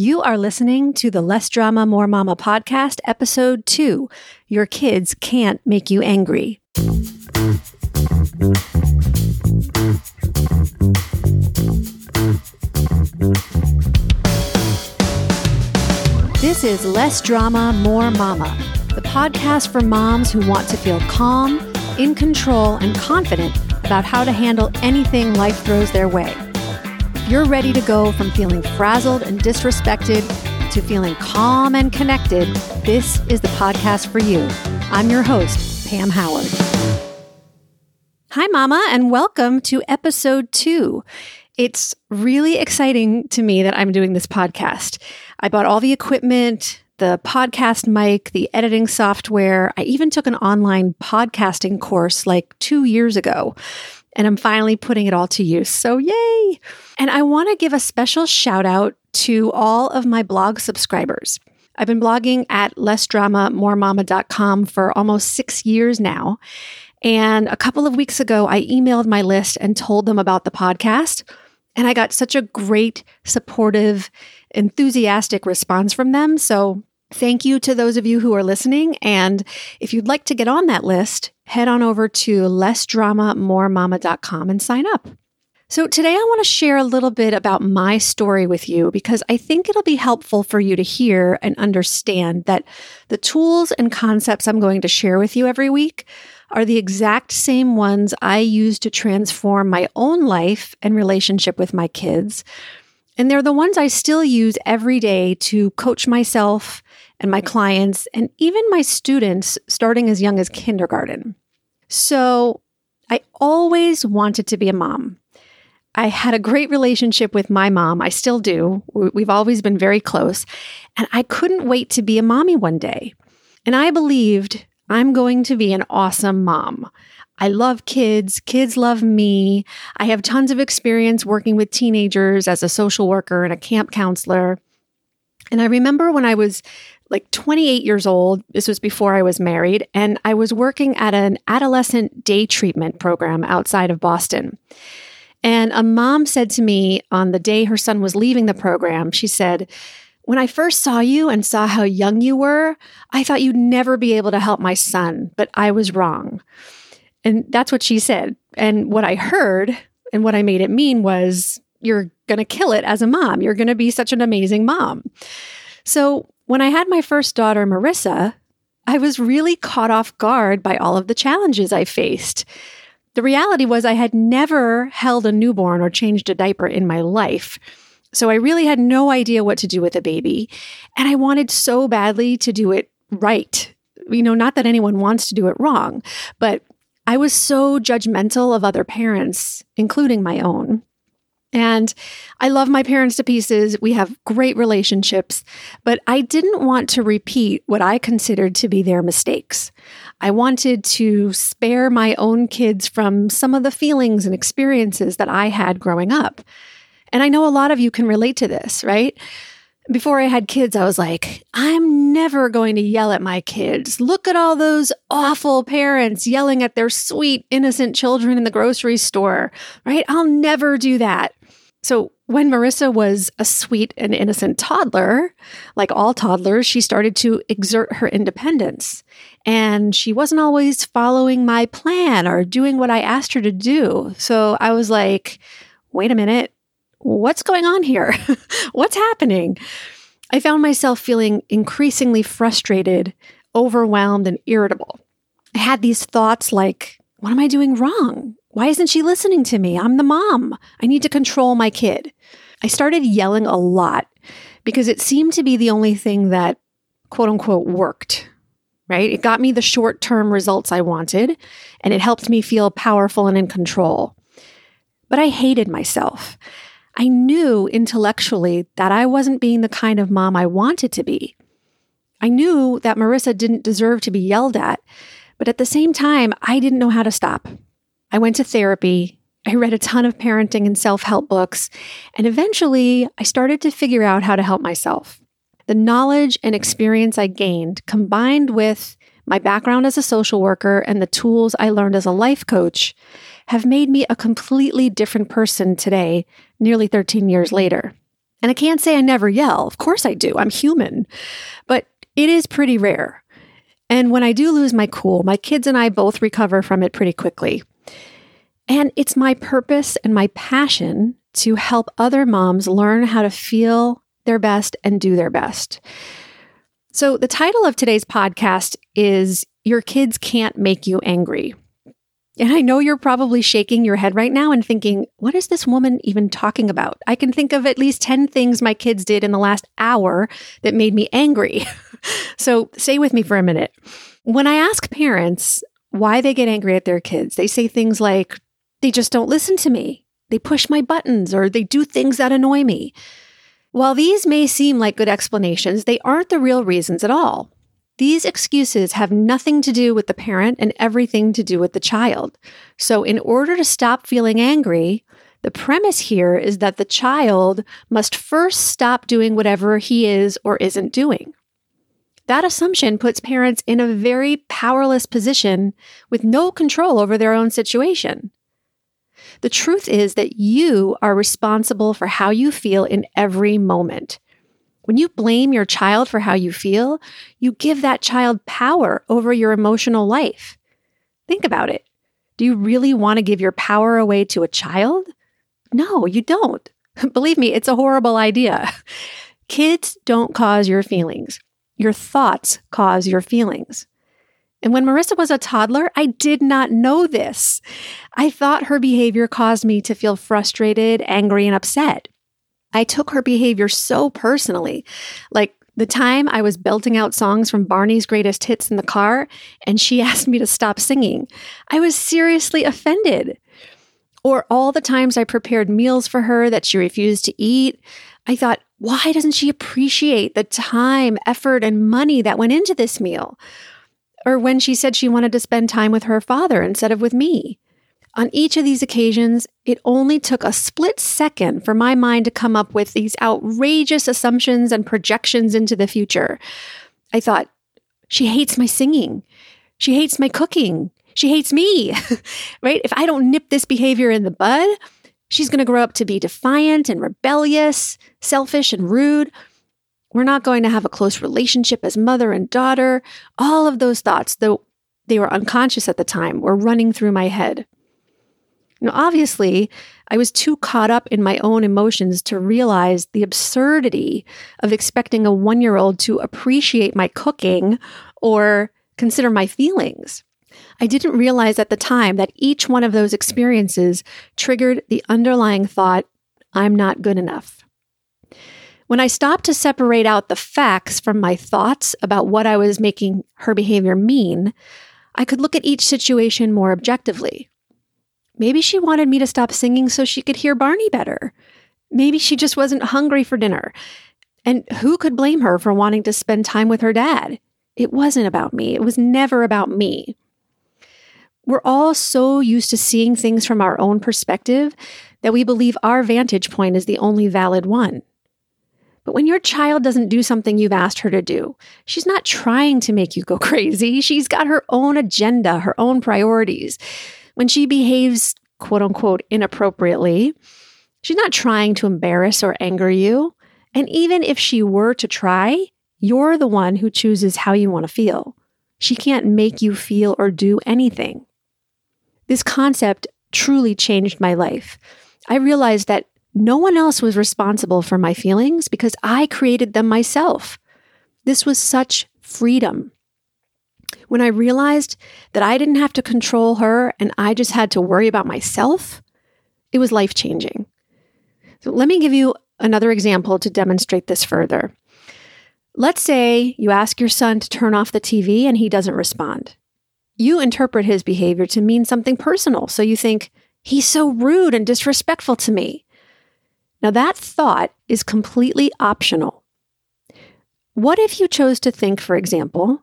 You are listening to the Less Drama, More Mama podcast, episode two Your Kids Can't Make You Angry. This is Less Drama, More Mama, the podcast for moms who want to feel calm, in control, and confident about how to handle anything life throws their way you're ready to go from feeling frazzled and disrespected to feeling calm and connected, this is the podcast for you. I'm your host, Pam Howard. Hi, Mama, and welcome to episode two. It's really exciting to me that I'm doing this podcast. I bought all the equipment, the podcast mic, the editing software. I even took an online podcasting course like two years ago and I'm finally putting it all to use. So, yay! And I want to give a special shout out to all of my blog subscribers. I've been blogging at lessdramamoremama.com for almost six years now. And a couple of weeks ago, I emailed my list and told them about the podcast. And I got such a great, supportive, enthusiastic response from them. So Thank you to those of you who are listening. And if you'd like to get on that list, head on over to lessdramamoremama.com and sign up. So, today I want to share a little bit about my story with you because I think it'll be helpful for you to hear and understand that the tools and concepts I'm going to share with you every week are the exact same ones I use to transform my own life and relationship with my kids. And they're the ones I still use every day to coach myself and my clients and even my students starting as young as kindergarten. So I always wanted to be a mom. I had a great relationship with my mom. I still do. We've always been very close. And I couldn't wait to be a mommy one day. And I believed I'm going to be an awesome mom. I love kids. Kids love me. I have tons of experience working with teenagers as a social worker and a camp counselor. And I remember when I was like 28 years old. This was before I was married, and I was working at an adolescent day treatment program outside of Boston. And a mom said to me on the day her son was leaving the program, she said, When I first saw you and saw how young you were, I thought you'd never be able to help my son, but I was wrong. And that's what she said. And what I heard and what I made it mean was, You're going to kill it as a mom. You're going to be such an amazing mom. So when I had my first daughter, Marissa, I was really caught off guard by all of the challenges I faced. The reality was, I had never held a newborn or changed a diaper in my life. So I really had no idea what to do with a baby. And I wanted so badly to do it right. You know, not that anyone wants to do it wrong, but I was so judgmental of other parents, including my own. And I love my parents to pieces. We have great relationships, but I didn't want to repeat what I considered to be their mistakes. I wanted to spare my own kids from some of the feelings and experiences that I had growing up. And I know a lot of you can relate to this, right? Before I had kids, I was like, I'm never going to yell at my kids. Look at all those awful parents yelling at their sweet, innocent children in the grocery store, right? I'll never do that. So, when Marissa was a sweet and innocent toddler, like all toddlers, she started to exert her independence. And she wasn't always following my plan or doing what I asked her to do. So I was like, wait a minute, what's going on here? what's happening? I found myself feeling increasingly frustrated, overwhelmed, and irritable. I had these thoughts like, what am I doing wrong? Why isn't she listening to me? I'm the mom. I need to control my kid. I started yelling a lot because it seemed to be the only thing that quote unquote worked, right? It got me the short term results I wanted and it helped me feel powerful and in control. But I hated myself. I knew intellectually that I wasn't being the kind of mom I wanted to be. I knew that Marissa didn't deserve to be yelled at, but at the same time, I didn't know how to stop. I went to therapy. I read a ton of parenting and self help books. And eventually, I started to figure out how to help myself. The knowledge and experience I gained, combined with my background as a social worker and the tools I learned as a life coach, have made me a completely different person today, nearly 13 years later. And I can't say I never yell. Of course I do. I'm human. But it is pretty rare. And when I do lose my cool, my kids and I both recover from it pretty quickly. And it's my purpose and my passion to help other moms learn how to feel their best and do their best. So, the title of today's podcast is Your Kids Can't Make You Angry. And I know you're probably shaking your head right now and thinking, what is this woman even talking about? I can think of at least 10 things my kids did in the last hour that made me angry. so stay with me for a minute. When I ask parents why they get angry at their kids, they say things like, they just don't listen to me. They push my buttons or they do things that annoy me. While these may seem like good explanations, they aren't the real reasons at all. These excuses have nothing to do with the parent and everything to do with the child. So, in order to stop feeling angry, the premise here is that the child must first stop doing whatever he is or isn't doing. That assumption puts parents in a very powerless position with no control over their own situation. The truth is that you are responsible for how you feel in every moment. When you blame your child for how you feel, you give that child power over your emotional life. Think about it. Do you really want to give your power away to a child? No, you don't. Believe me, it's a horrible idea. Kids don't cause your feelings. Your thoughts cause your feelings. And when Marissa was a toddler, I did not know this. I thought her behavior caused me to feel frustrated, angry, and upset. I took her behavior so personally. Like the time I was belting out songs from Barney's greatest hits in the car and she asked me to stop singing, I was seriously offended. Or all the times I prepared meals for her that she refused to eat, I thought, why doesn't she appreciate the time, effort, and money that went into this meal? Or when she said she wanted to spend time with her father instead of with me. On each of these occasions, it only took a split second for my mind to come up with these outrageous assumptions and projections into the future. I thought, she hates my singing. She hates my cooking. She hates me, right? If I don't nip this behavior in the bud, she's going to grow up to be defiant and rebellious, selfish and rude. We're not going to have a close relationship as mother and daughter. All of those thoughts, though they were unconscious at the time, were running through my head. Now, obviously, I was too caught up in my own emotions to realize the absurdity of expecting a one year old to appreciate my cooking or consider my feelings. I didn't realize at the time that each one of those experiences triggered the underlying thought, I'm not good enough. When I stopped to separate out the facts from my thoughts about what I was making her behavior mean, I could look at each situation more objectively. Maybe she wanted me to stop singing so she could hear Barney better. Maybe she just wasn't hungry for dinner. And who could blame her for wanting to spend time with her dad? It wasn't about me. It was never about me. We're all so used to seeing things from our own perspective that we believe our vantage point is the only valid one. But when your child doesn't do something you've asked her to do, she's not trying to make you go crazy. She's got her own agenda, her own priorities when she behaves quote unquote inappropriately, she's not trying to embarrass or anger you. And even if she were to try, you're the one who chooses how you want to feel. She can't make you feel or do anything. This concept truly changed my life. I realized that no one else was responsible for my feelings because I created them myself. This was such freedom. When I realized that I didn't have to control her and I just had to worry about myself, it was life changing. So let me give you another example to demonstrate this further. Let's say you ask your son to turn off the TV and he doesn't respond. You interpret his behavior to mean something personal, so you think, he's so rude and disrespectful to me. Now, that thought is completely optional. What if you chose to think, for example,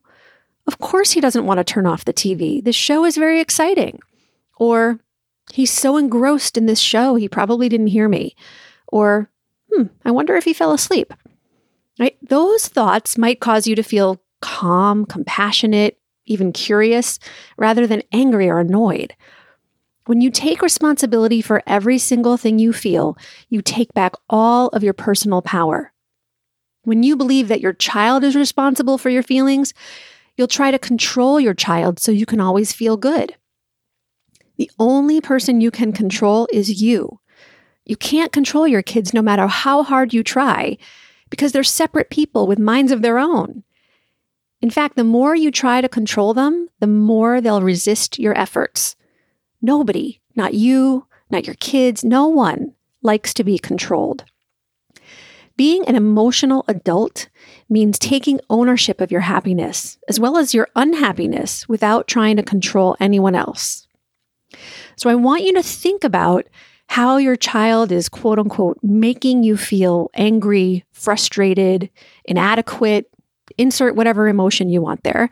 of course, he doesn't want to turn off the TV. This show is very exciting. Or, he's so engrossed in this show, he probably didn't hear me. Or, hmm, I wonder if he fell asleep. Right? Those thoughts might cause you to feel calm, compassionate, even curious, rather than angry or annoyed. When you take responsibility for every single thing you feel, you take back all of your personal power. When you believe that your child is responsible for your feelings, you'll try to control your child so you can always feel good. The only person you can control is you. You can't control your kids no matter how hard you try because they're separate people with minds of their own. In fact, the more you try to control them, the more they'll resist your efforts. Nobody, not you, not your kids, no one likes to be controlled. Being an emotional adult means taking ownership of your happiness as well as your unhappiness without trying to control anyone else. So I want you to think about how your child is quote unquote making you feel angry, frustrated, inadequate, insert whatever emotion you want there,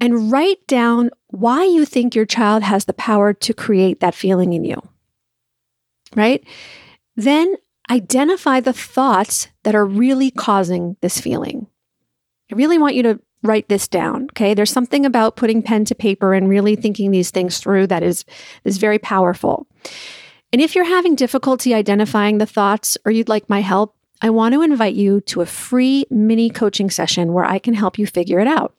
and write down why you think your child has the power to create that feeling in you. Right? Then identify the thoughts that are really causing this feeling. I really want you to write this down. Okay. There's something about putting pen to paper and really thinking these things through that is, is very powerful. And if you're having difficulty identifying the thoughts or you'd like my help, I want to invite you to a free mini coaching session where I can help you figure it out.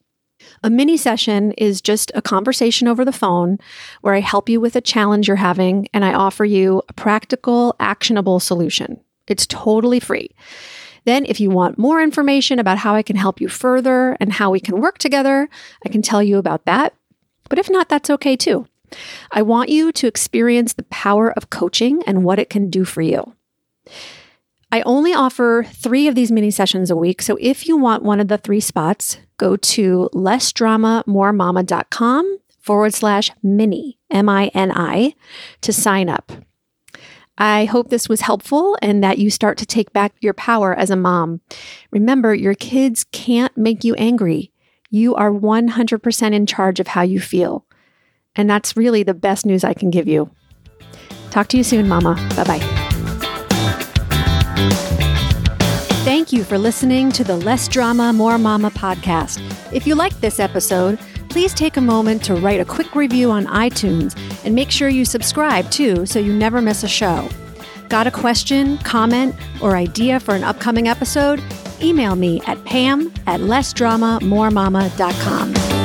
A mini session is just a conversation over the phone where I help you with a challenge you're having and I offer you a practical, actionable solution. It's totally free. Then, if you want more information about how I can help you further and how we can work together, I can tell you about that. But if not, that's okay too. I want you to experience the power of coaching and what it can do for you. I only offer three of these mini sessions a week. So if you want one of the three spots, go to lessdramamoremama.com forward slash mini, M I N I, to sign up. I hope this was helpful and that you start to take back your power as a mom. Remember, your kids can't make you angry. You are 100% in charge of how you feel. And that's really the best news I can give you. Talk to you soon, Mama. Bye bye. Thank you for listening to the Less Drama, More Mama podcast. If you liked this episode, please take a moment to write a quick review on iTunes and make sure you subscribe too so you never miss a show. Got a question, comment, or idea for an upcoming episode? Email me at pam at lessdramamoremama.com.